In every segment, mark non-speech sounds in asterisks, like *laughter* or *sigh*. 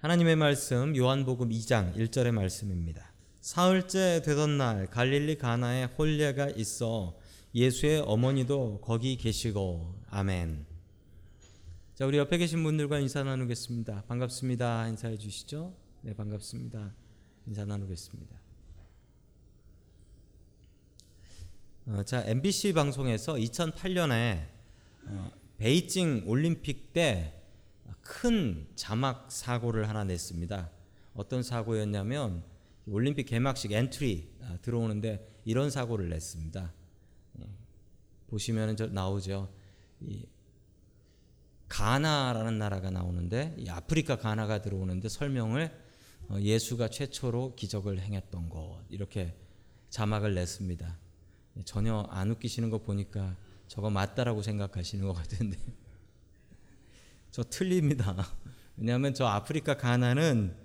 하나님의 말씀 요한복음 2장 1절의 말씀입니다. 사흘째 되던 날 갈릴리 가나에 혼례가 있어 예수의 어머니도 거기 계시고 아멘. 자, 우리 옆에 계신 분들과 인사 나누겠습니다. 반갑습니다. 인사해 주시죠. 네, 반갑습니다. 인사 나누겠습니다. 어, 자, MBC 방송에서 2008년에 어, 베이징 올림픽 때 큰 자막 사고를 하나 냈습니다. 어떤 사고였냐면 올림픽 개막식 엔트리 아, 들어오는데 이런 사고를 냈습니다. 예, 보시면 저 나오죠. 이 가나라는 나라가 나오는데 이 아프리카 가나가 들어오는데 설명을 어, 예수가 최초로 기적을 행했던 것 이렇게 자막을 냈습니다. 예, 전혀 안 웃기시는 거 보니까 저거 맞다라고 생각하시는 것 같은데 저 틀립니다. *laughs* 왜냐하면 저 아프리카 가나는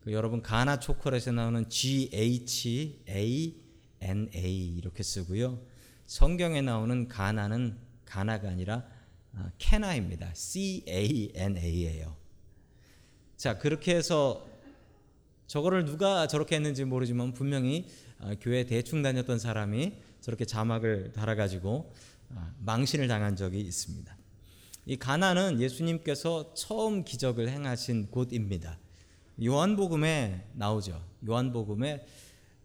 그 여러분 가나 초콜릿에 나오는 G H A N A 이렇게 쓰고요. 성경에 나오는 가나는 가나가 아니라 아, 캐나입니다. C A N A예요. 자 그렇게 해서 저거를 누가 저렇게 했는지 모르지만 분명히 아, 교회 대충 다녔던 사람이 저렇게 자막을 달아가지고 아, 망신을 당한 적이 있습니다. 이 가나는 예수님께서 처음 기적을 행하신 곳입니다. 요한복음에 나오죠. 요한복음에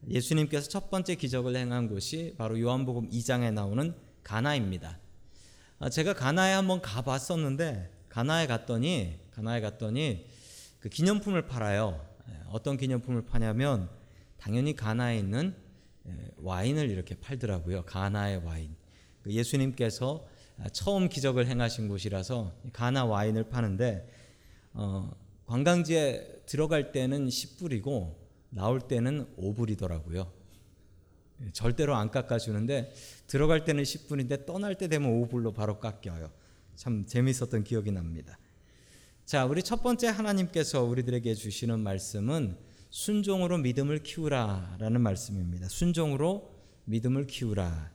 예수님께서 첫 번째 기적을 행한 곳이 바로 요한복음 2장에 나오는 가나입니다. 아, 제가 가나에 한번 가봤었는데 가나에 갔더니 가나에 갔더니 그 기념품을 팔아요. 예, 어떤 기념품을 파냐면 당연히 가나에 있는 예, 와인을 이렇게 팔더라고요. 가나의 와인. 그 예수님께서 처음 기적을 행하신 곳이라서 가나 와인을 파는데 어, 관광지에 들어갈 때는 10불이고 나올 때는 5불이더라고요. 예, 절대로 안 깎아주는데 들어갈 때는 10분인데 떠날 때 되면 5불로 바로 깎여요. 참 재밌었던 기억이 납니다. 자, 우리 첫 번째 하나님께서 우리들에게 주시는 말씀은 순종으로 믿음을 키우라라는 말씀입니다. 순종으로 믿음을 키우라.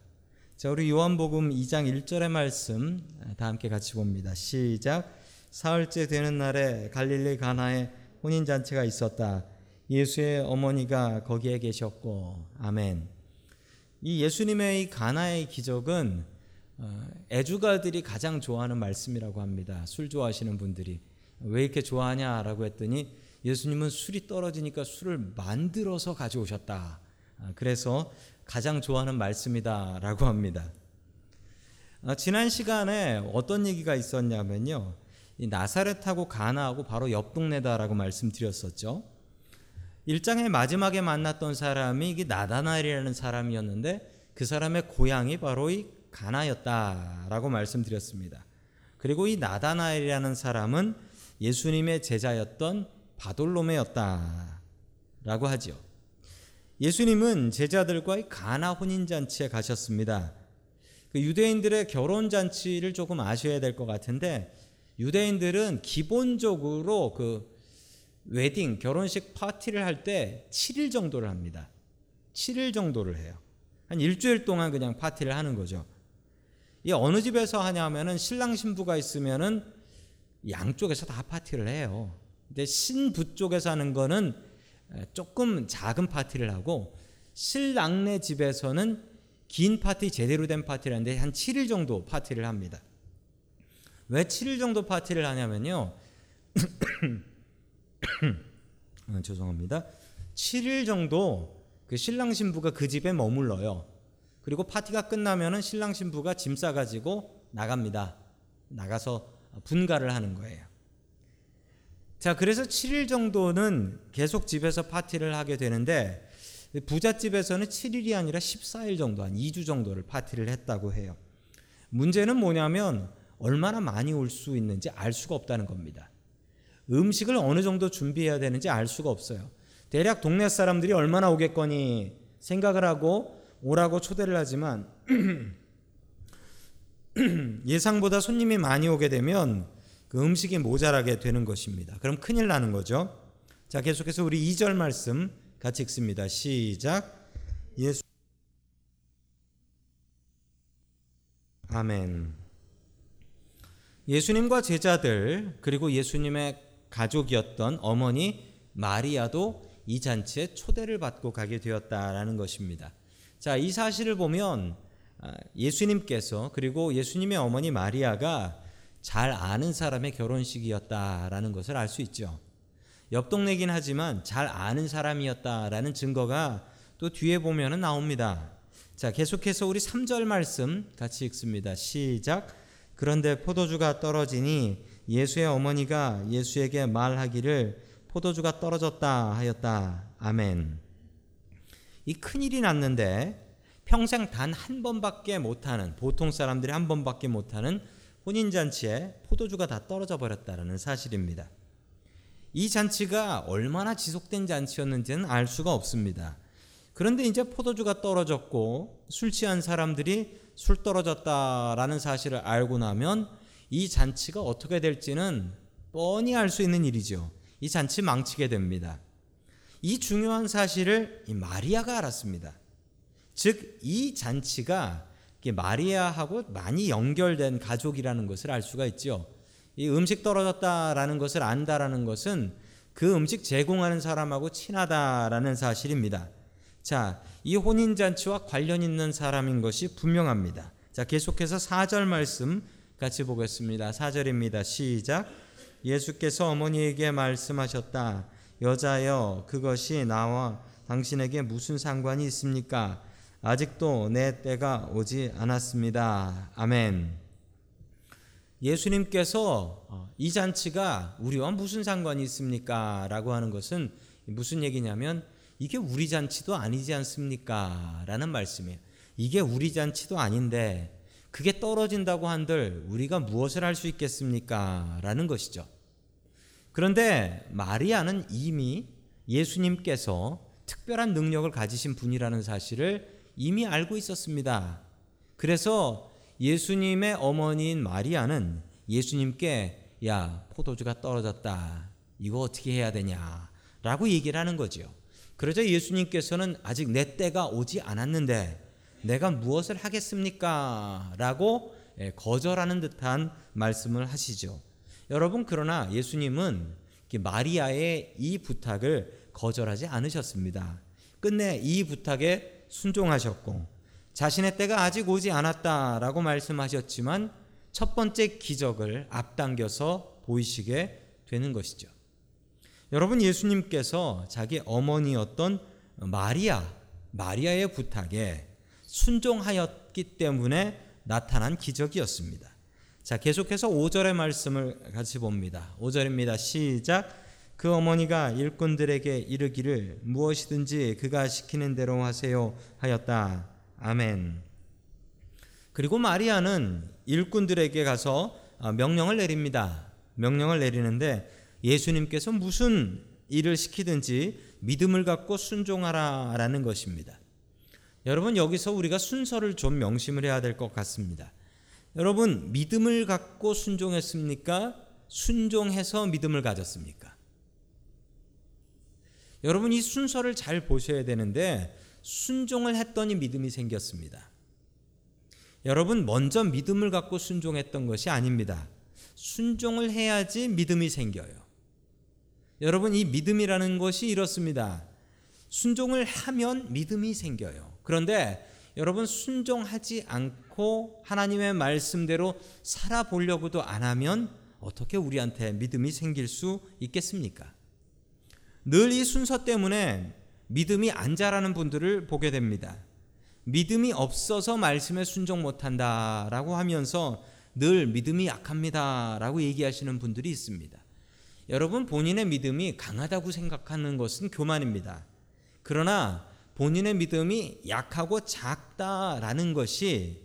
자, 우리 요한복음 2장 1절의 말씀 다 함께 같이 봅니다. 시작. 사흘째 되는 날에 갈릴리 가나에 혼인 잔치가 있었다. 예수의 어머니가 거기에 계셨고, 아멘. 이 예수님의 이 가나의 기적은 어, 애주가들이 가장 좋아하는 말씀이라고 합니다. 술 좋아하시는 분들이 왜 이렇게 좋아하냐라고 했더니 예수님은 술이 떨어지니까 술을 만들어서 가져오셨다. 아, 그래서 가장 좋아하는 말씀이다라고 합니다. 아, 지난 시간에 어떤 얘기가 있었냐면요. 이 나사렛하고 가나하고 바로 옆 동네다라고 말씀드렸었죠. 일장의 마지막에 만났던 사람이 이게 나다나엘이라는 사람이었는데 그 사람의 고향이 바로 이 가나였다라고 말씀드렸습니다. 그리고 이 나다나엘이라는 사람은 예수님의 제자였던 바돌로메였다라고 하지요. 예수님은 제자들과 가나 혼인 잔치에 가셨습니다. 그 유대인들의 결혼 잔치를 조금 아셔야 될 것 같은데 유대인들은 기본적으로 그 웨딩 결혼식 파티를 할 때 7일 정도를 합니다. 7일 정도를 해요. 한 일주일 동안 그냥 파티를 하는 거죠. 이 어느 집에서 하냐면은 신랑 신부가 있으면은 양쪽에서 다 파티를 해요. 근데 신부 쪽에서 하는 거는 조금 작은 파티를 하고 신랑네 집에서는 긴 파티 제대로 된 파티를 하는데 한 7일 정도 파티를 합니다. 왜 7일 정도 파티를 하냐면요. *coughs* 아, 죄송합니다. 7일 정도 그 신랑 신부가 그 집에 머물러요. 그리고 파티가 끝나면은 신랑 신부가 짐 싸가지고 나갑니다. 나가서 분가를 하는 거예요. 자, 그래서 7일 정도는 계속 집에서 파티를 하게 되는데 부잣집에서는 7일이 아니라 14일 정도, 한 2주 정도를 파티를 했다고 해요. 문제는 뭐냐면 얼마나 많이 올 수 있는지 알 수가 없다는 겁니다. 음식을 어느 정도 준비해야 되는지 알 수가 없어요. 대략 동네 사람들이 얼마나 오겠거니 생각을 하고 오라고 초대를 하지만 *clears throat* 예상보다 손님이 많이 오게 되면 그 음식이 모자라게 되는 것입니다. 그럼 큰일 나는 거죠. 자, 계속해서 우리 2절 말씀 같이 읽습니다. 시작. 예수 아멘. 예수님과 제자들 그리고 예수님의 가족이었던 어머니 마리아도 이 잔치에 초대를 받고 가게 되었다라는 것입니다. 자, 이 사실을 보면 아, 예수님께서 그리고 예수님의 어머니 마리아가 잘 아는 사람의 결혼식이었다라는 것을 알 수 있죠. 옆 동네긴 하지만 잘 아는 사람이었다라는 증거가 또 뒤에 보면은 나옵니다. 자, 계속해서 우리 3절 말씀 같이 읽습니다. 시작. 그런데 포도주가 떨어지니 예수의 어머니가 예수에게 말하기를 포도주가 떨어졌다 하였다. 아멘. 이 큰일이 났는데 평생 단 한 번밖에 못하는 보통 사람들이 한 번밖에 못하는 혼인 잔치에 포도주가 다 떨어져 버렸다라는 사실입니다. 이 잔치가 얼마나 지속된 잔치였는지는 알 수가 없습니다. 그런데 이제 포도주가 떨어졌고 술 취한 사람들이 술 떨어졌다라는 사실을 알고 나면 이 잔치가 어떻게 될지는 뻔히 알 수 있는 일이죠. 이 잔치 망치게 됩니다. 이 중요한 사실을 이 마리아가 알았습니다. 즉, 이 잔치가 마리아하고 많이 연결된 가족이라는 것을 알 수가 있죠. 이 음식 떨어졌다라는 것을 안다라는 것은 그 음식 제공하는 사람하고 친하다라는 사실입니다. 자, 이 혼인 잔치와 관련 있는 사람인 것이 분명합니다. 자, 계속해서 4절 말씀 같이 보겠습니다. 4절입니다. 시작. 예수께서 어머니에게 말씀하셨다. 여자여, 그것이 나와 당신에게 무슨 상관이 있습니까? 아직도 내 때가 오지 않았습니다. 아멘. 예수님께서 어, 이 잔치가 우리와 무슨 상관이 있습니까? 라고 하는 것은 무슨 얘기냐면 이게 우리 잔치도 아니지 않습니까? 라는 말씀이에요. 이게 우리 잔치도 아닌데 그게 떨어진다고 한들 우리가 무엇을 할 수 있겠습니까? 라는 것이죠. 그런데 마리아는 이미 예수님께서 특별한 능력을 가지신 분이라는 사실을 이미 알고 있었습니다. 그래서 예수님의 어머니인 마리아는 예수님께 야 포도주가 떨어졌다. 이거 어떻게 해야 되냐? 라고 얘기를 하는 거죠. 그러자 예수님께서는 아직 내 때가 오지 않았는데 내가 무엇을 하겠습니까? 라고 예, 거절하는 듯한 말씀을 하시죠. 여러분 그러나 예수님은 마리아의 이 부탁을 거절하지 않으셨습니다. 끝내 이 부탁에 순종하셨고 자신의 때가 아직 오지 않았다라고 말씀하셨지만 첫 번째 기적을 앞당겨서 보이시게 되는 것이죠. 여러분 예수님께서 자기 어머니였던 마리아, 마리아의 부탁에 순종하였기 때문에 나타난 기적이었습니다. 자, 계속해서 5절의 말씀을 같이 봅니다. 5절입니다. 시작. 그 어머니가 일꾼들에게 이르기를 무엇이든지 그가 시키는 대로 하세요 하였다. 아멘. 그리고 마리아는 일꾼들에게 가서 어, 명령을 내립니다. 명령을 내리는데 예수님께서 무슨 일을 시키든지 믿음을 갖고 순종하라라는 것입니다. 여러분 여기서 우리가 순서를 좀 명심을 해야 될 것 같습니다. 여러분 믿음을 갖고 순종했습니까? 순종해서 믿음을 가졌습니까? 여러분 이 순서를 잘 보셔야 되는데 순종을 했더니 믿음이 생겼습니다. 여러분 먼저 믿음을 갖고 순종했던 것이 아닙니다. 순종을 해야지 믿음이 생겨요. 여러분 이 믿음이라는 것이 이렇습니다. 순종을 하면 믿음이 생겨요. 그런데 여러분 순종하지 않고 하나님의 말씀대로 살아보려고도 안 하면 어떻게 우리한테 믿음이 생길 수 있겠습니까? 늘 이 순서 때문에 믿음이 안 자라는 분들을 보게 됩니다. 믿음이 없어서 말씀에 순종 못한다 라고 하면서 늘 믿음이 약합니다 라고 얘기하시는 분들이 있습니다. 여러분 본인의 믿음이 강하다고 생각하는 것은 교만입니다. 그러나 본인의 믿음이 약하고 작다라는 것이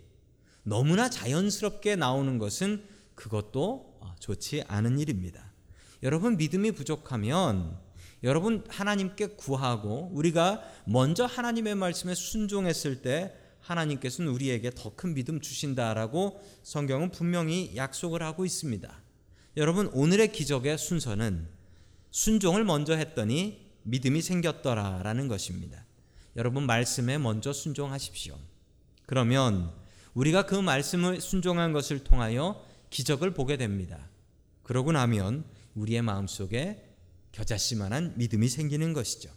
너무나 자연스럽게 나오는 것은 그것도 좋지 않은 일입니다. 여러분 믿음이 부족하면 여러분 하나님께 구하고 우리가 먼저 하나님의 말씀에 순종했을 때 하나님께서는 우리에게 더 큰 믿음 주신다라고 성경은 분명히 약속을 하고 있습니다. 여러분 오늘의 기적의 순서는 순종을 먼저 했더니 믿음이 생겼더라라는 것입니다. 여러분 말씀에 먼저 순종하십시오. 그러면 우리가 그 말씀을 순종한 것을 통하여 기적을 보게 됩니다. 그러고 나면 우리의 마음속에 겨자씨만한 믿음이 생기는 것이죠.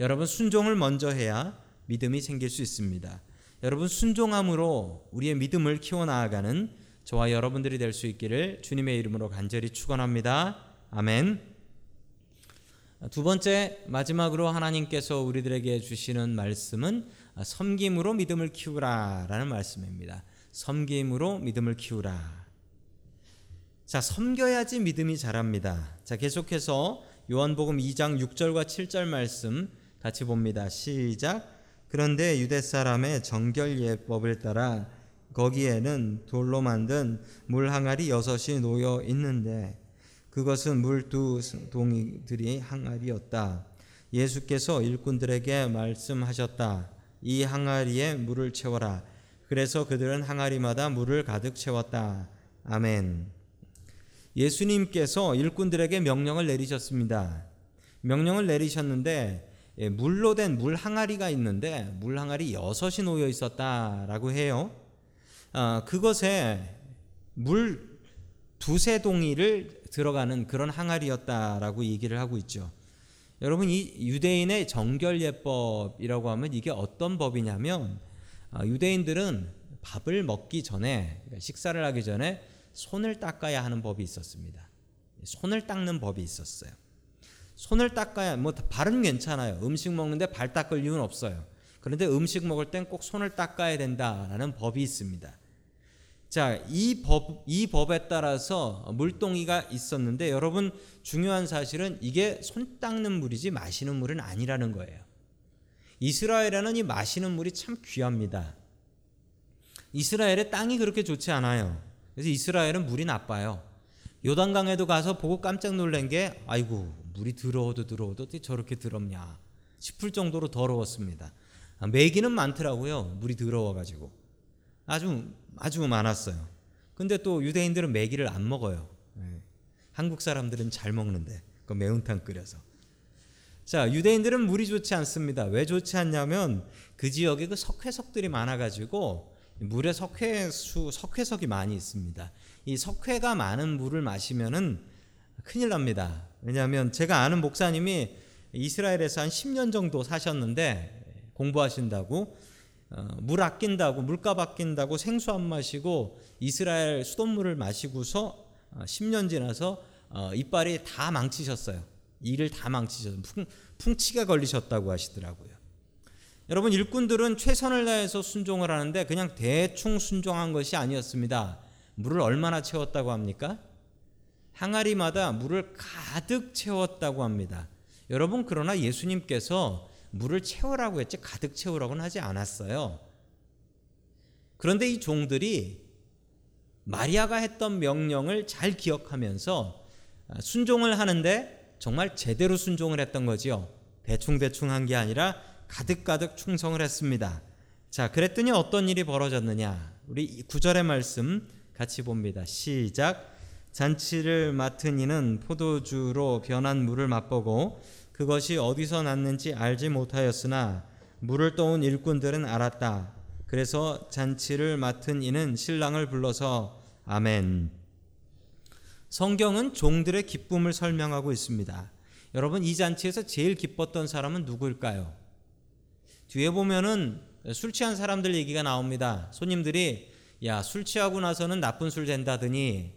여러분 순종을 먼저 해야 믿음이 생길 수 있습니다. 여러분 순종함으로 우리의 믿음을 키워 나아가는 저와 여러분들이 될 수 있기를 주님의 이름으로 간절히 축원합니다. 아멘. 두 번째 마지막으로 하나님께서 우리들에게 주시는 말씀은 섬김으로 믿음을 키우라라는 말씀입니다. 섬김으로 믿음을 키우라. 자, 섬겨야지 믿음이 자랍니다. 자, 계속해서 요한복음 2장 6절과 7절 말씀 같이 봅니다. 시작. 그런데 유대 사람의 정결 예법을 따라 거기에는 돌로 만든 물 항아리 여섯이 놓여 있는데 그것은 물 두 동이들이 항아리였다. 예수께서 일꾼들에게 말씀하셨다. 이 항아리에 물을 채워라. 그래서 그들은 항아리마다 물을 가득 채웠다. 아멘. 예수님께서 일꾼들에게 명령을 내리셨습니다. 명령을 내리셨는데 예, 물로 된 물 항아리가 있는데 물 항아리 여섯이 놓여 있었다라고 해요. 아, 그것에 물 두세 동이를 들어가는 그런 항아리였다라고 얘기를 하고 있죠. 여러분 이 유대인의 정결 예법이라고 하면 이게 어떤 법이냐면 아, 유대인들은 밥을 먹기 전에 그러니까 식사를 하기 전에 손을 닦아야 하는 법이 있었습니다. 손을 닦는 법이 있었어요. 손을 닦아야 뭐 발은 괜찮아요. 음식 먹는데 발 닦을 이유는 없어요. 그런데 음식 먹을 땐 꼭 손을 닦아야 된다라는 법이 있습니다. 자, 이 법, 이 법에 따라서 물동이가 있었는데 여러분 중요한 사실은 이게 손 닦는 물이지 마시는 물은 아니라는 거예요. 이스라엘에는 이 마시는 물이 참 귀합니다. 이스라엘의 땅이 그렇게 좋지 않아요. 그래서 이스라엘은 물이 나빠요. 요단강에도 가서 보고 깜짝 놀란 게 아이고 물이 더러워도 더러워도 어떻게 저렇게 더럽냐 싶을 정도로 더러웠습니다. 메기는 많더라고요. 물이 더러워가지고 아주 아주 많았어요. 근데 또 유대인들은 메기를 안 먹어요. 네. 한국 사람들은 잘 먹는데 그 매운탕 끓여서. 자 유대인들은 물이 좋지 않습니다. 왜 좋지 않냐면 그 지역에 그 석회석들이 많아가지고 물에 석회수 석회석이 많이 있습니다. 이 석회가 많은 물을 마시면은 큰일 납니다. 왜냐하면 제가 아는 목사님이 이스라엘에서 한 10년 정도 사셨는데 공부하신다고 어, 물 아낀다고 물값 아낀다고 생수 안 마시고 이스라엘 수돗물을 마시고서 10년 지나서 어, 이빨이 다 망치셨어요. 이를 다 망치셔서 풍, 풍치가 걸리셨다고 하시더라고요. 여러분 일꾼들은 최선을 다해서 순종을 하는데 그냥 대충 순종한 것이 아니었습니다. 물을 얼마나 채웠다고 합니까? 항아리마다 물을 가득 채웠다고 합니다. 여러분 그러나 예수님께서 물을 채우라고 했지 가득 채우라고는 하지 않았어요. 그런데 이 종들이 마리아가 했던 명령을 잘 기억하면서 순종을 하는데 정말 제대로 순종을 했던 거지요. 대충대충 한 게 아니라 가득가득 충성을 했습니다. 자, 그랬더니 어떤 일이 벌어졌느냐? 우리 구절의 말씀 같이 봅니다. 시작. 잔치를 맡은 이는 포도주로 변한 물을 맛보고 그것이 어디서 났는지 알지 못하였으나 물을 떠온 일꾼들은 알았다. 그래서 잔치를 맡은 이는 신랑을 불러서 아멘. 성경은 종들의 기쁨을 설명하고 있습니다. 여러분 이 잔치에서 제일 기뻤던 사람은 누구일까요? 뒤에 보면은 술 취한 사람들 얘기가 나옵니다. 손님들이 야 술 취하고 나서는 나쁜 술 된다더니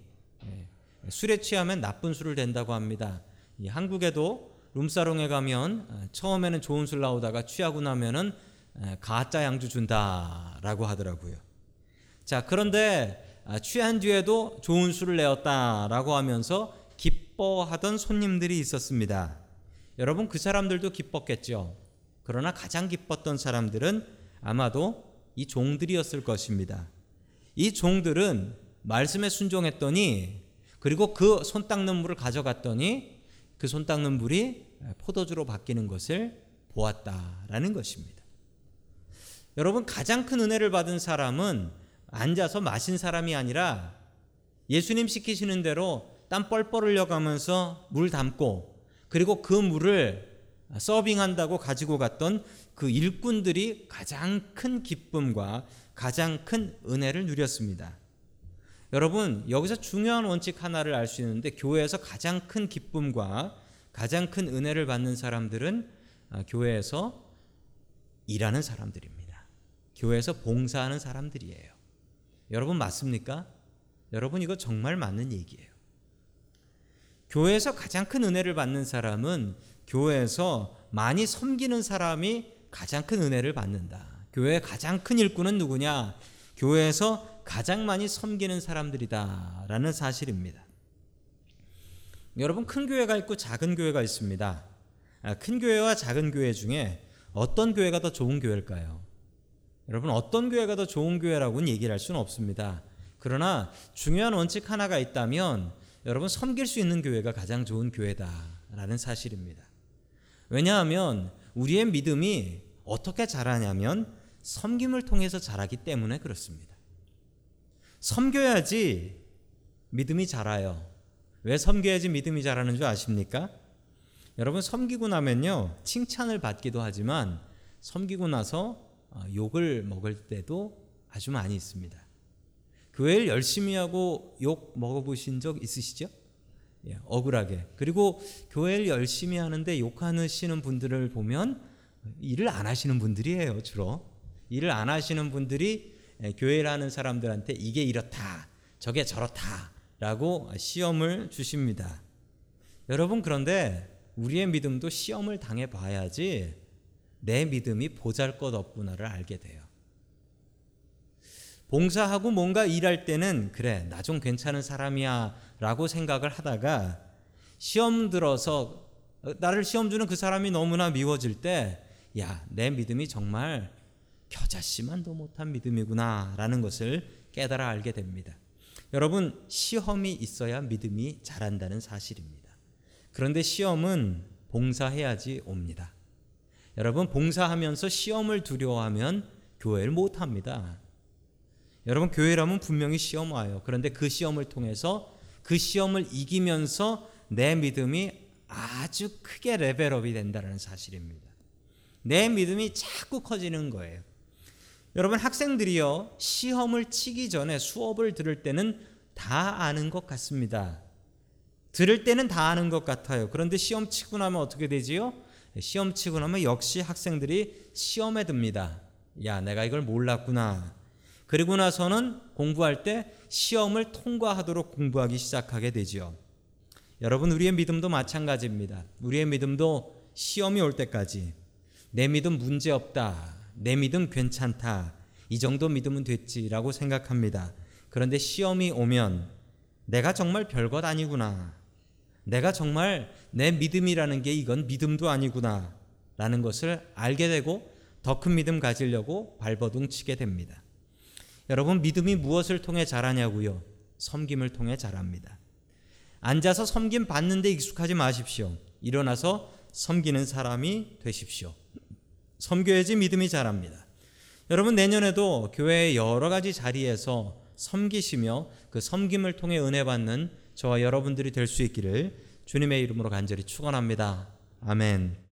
술에 취하면 나쁜 술을 된다고 합니다. 한국에도 룸사롱에 가면 어, 처음에는 좋은 술 나오다가 취하고 나면은 가짜 양주 준다라고 하더라고요. 자, 그런데 아, 취한 뒤에도 좋은 술을 내었다라고 하면서 기뻐하던 손님들이 있었습니다. 여러분 그 사람들도 기뻤겠죠. 그러나 가장 기뻤던 사람들은 아마도 이 종들이었을 것입니다. 이 종들은 말씀에 순종했더니 그리고 그 손 닦는 물을 가져갔더니 그 손 닦는 물이 포도주로 바뀌는 것을 보았다라는 것입니다. 여러분 가장 큰 은혜를 받은 사람은 앉아서 마신 사람이 아니라 예수님 시키시는 대로 땀 뻘뻘 흘려가면서 물 담고 그리고 그 물을 서빙한다고 가지고 갔던 그 일꾼들이 가장 큰 기쁨과 가장 큰 은혜를 누렸습니다. 여러분 여기서 중요한 원칙 하나를 알 수 있는데 교회에서 가장 큰 기쁨과 가장 큰 은혜를 받는 사람들은 아, 교회에서 일하는 사람들입니다. 교회에서 봉사하는 사람들이에요. 여러분 맞습니까? 여러분 이거 정말 맞는 얘기예요. 교회에서 가장 큰 은혜를 받는 사람은 교회에서 많이 섬기는 사람이 가장 큰 은혜를 받는다. 교회의 가장 큰 일꾼은 누구냐? 교회에서 가장 많이 섬기는 사람들이다라는 사실입니다. 여러분 큰 교회가 있고 작은 교회가 있습니다. 아, 큰 교회와 작은 교회 중에 어떤 교회가 더 좋은 교회일까요? 여러분 어떤 교회가 더 좋은 교회라고는 얘기를 할 수는 없습니다. 그러나 중요한 원칙 하나가 있다면 여러분 섬길 수 있는 교회가 가장 좋은 교회다라는 사실입니다. 왜냐하면 우리의 믿음이 어떻게 자라냐면 섬김을 통해서 자라기 때문에 그렇습니다. 섬겨야지 믿음이 자라요. 왜 섬겨야지 믿음이 자라는 줄 아십니까? 여러분 섬기고 나면요 칭찬을 받기도 하지만 섬기고 나서 어, 욕을 먹을 때도 아주 많이 있습니다. 교회를 열심히 하고 욕 먹어보신 적 있으시죠? 예, 억울하게. 그리고 교회를 열심히 하는데 욕하시는 분들을 보면 일을 안 하시는 분들이에요, 주로. 일을 안 하시는 분들이 예, 교회를 하는 사람들한테 이게 이렇다, 저게 저렇다, 라고 시험을 주십니다. 여러분, 그런데 우리의 믿음도 시험을 당해 봐야지 내 믿음이 보잘 것 없구나를 알게 돼요. 봉사하고 뭔가 일할 때는 그래 나 좀 괜찮은 사람이야 라고 생각을 하다가 시험 들어서 나를 시험 주는 그 사람이 너무나 미워질 때 야 내 믿음이 정말 겨자씨만도 못한 믿음이구나 라는 것을 깨달아 알게 됩니다. 여러분 시험이 있어야 믿음이 자란다는 사실입니다. 그런데 시험은 봉사해야지 옵니다. 여러분 봉사하면서 시험을 두려워하면 교회를 못 합니다. 여러분 교회라면 분명히 시험 와요. 그런데 그 시험을 통해서 그 시험을 이기면서 내 믿음이 아주 크게 레벨업이 된다는 사실입니다. 내 믿음이 자꾸 커지는 거예요. 여러분 학생들이요 시험을 치기 전에 수업을 들을 때는 다 아는 것 같습니다. 들을 때는 다 아는 것 같아요. 그런데 시험 치고 나면 어떻게 되지요? 시험 치고 나면 역시 학생들이 시험에 듭니다. 야, 내가 이걸 몰랐구나. 그리고 나서는 공부할 때 시험을 통과하도록 공부하기 시작하게 되지요. 여러분, 우리의 믿음도 마찬가지입니다. 우리의 믿음도 시험이 올 때까지 내 믿음 문제 없다. 내 믿음 괜찮다. 이 정도 믿으면 됐지라고 생각합니다. 그런데 시험이 오면 내가 정말 별것 아니구나. 내가 정말 내 믿음이라는 게 이건 믿음도 아니구나. 라는 것을 알게 되고 더 큰 믿음 가지려고 발버둥 치게 됩니다. 여러분, 믿음이 무엇을 통해 자라냐고요? 섬김을 통해 자랍니다. 앉아서 섬김 받는데 익숙하지 마십시오. 일어나서 섬기는 사람이 되십시오. 섬겨야지 믿음이 자랍니다. 여러분, 내년에도 교회의 여러 가지 자리에서 섬기시며 그 섬김을 통해 은혜 받는 저와 여러분들이 될 수 있기를 주님의 이름으로 간절히 축원합니다. 아멘.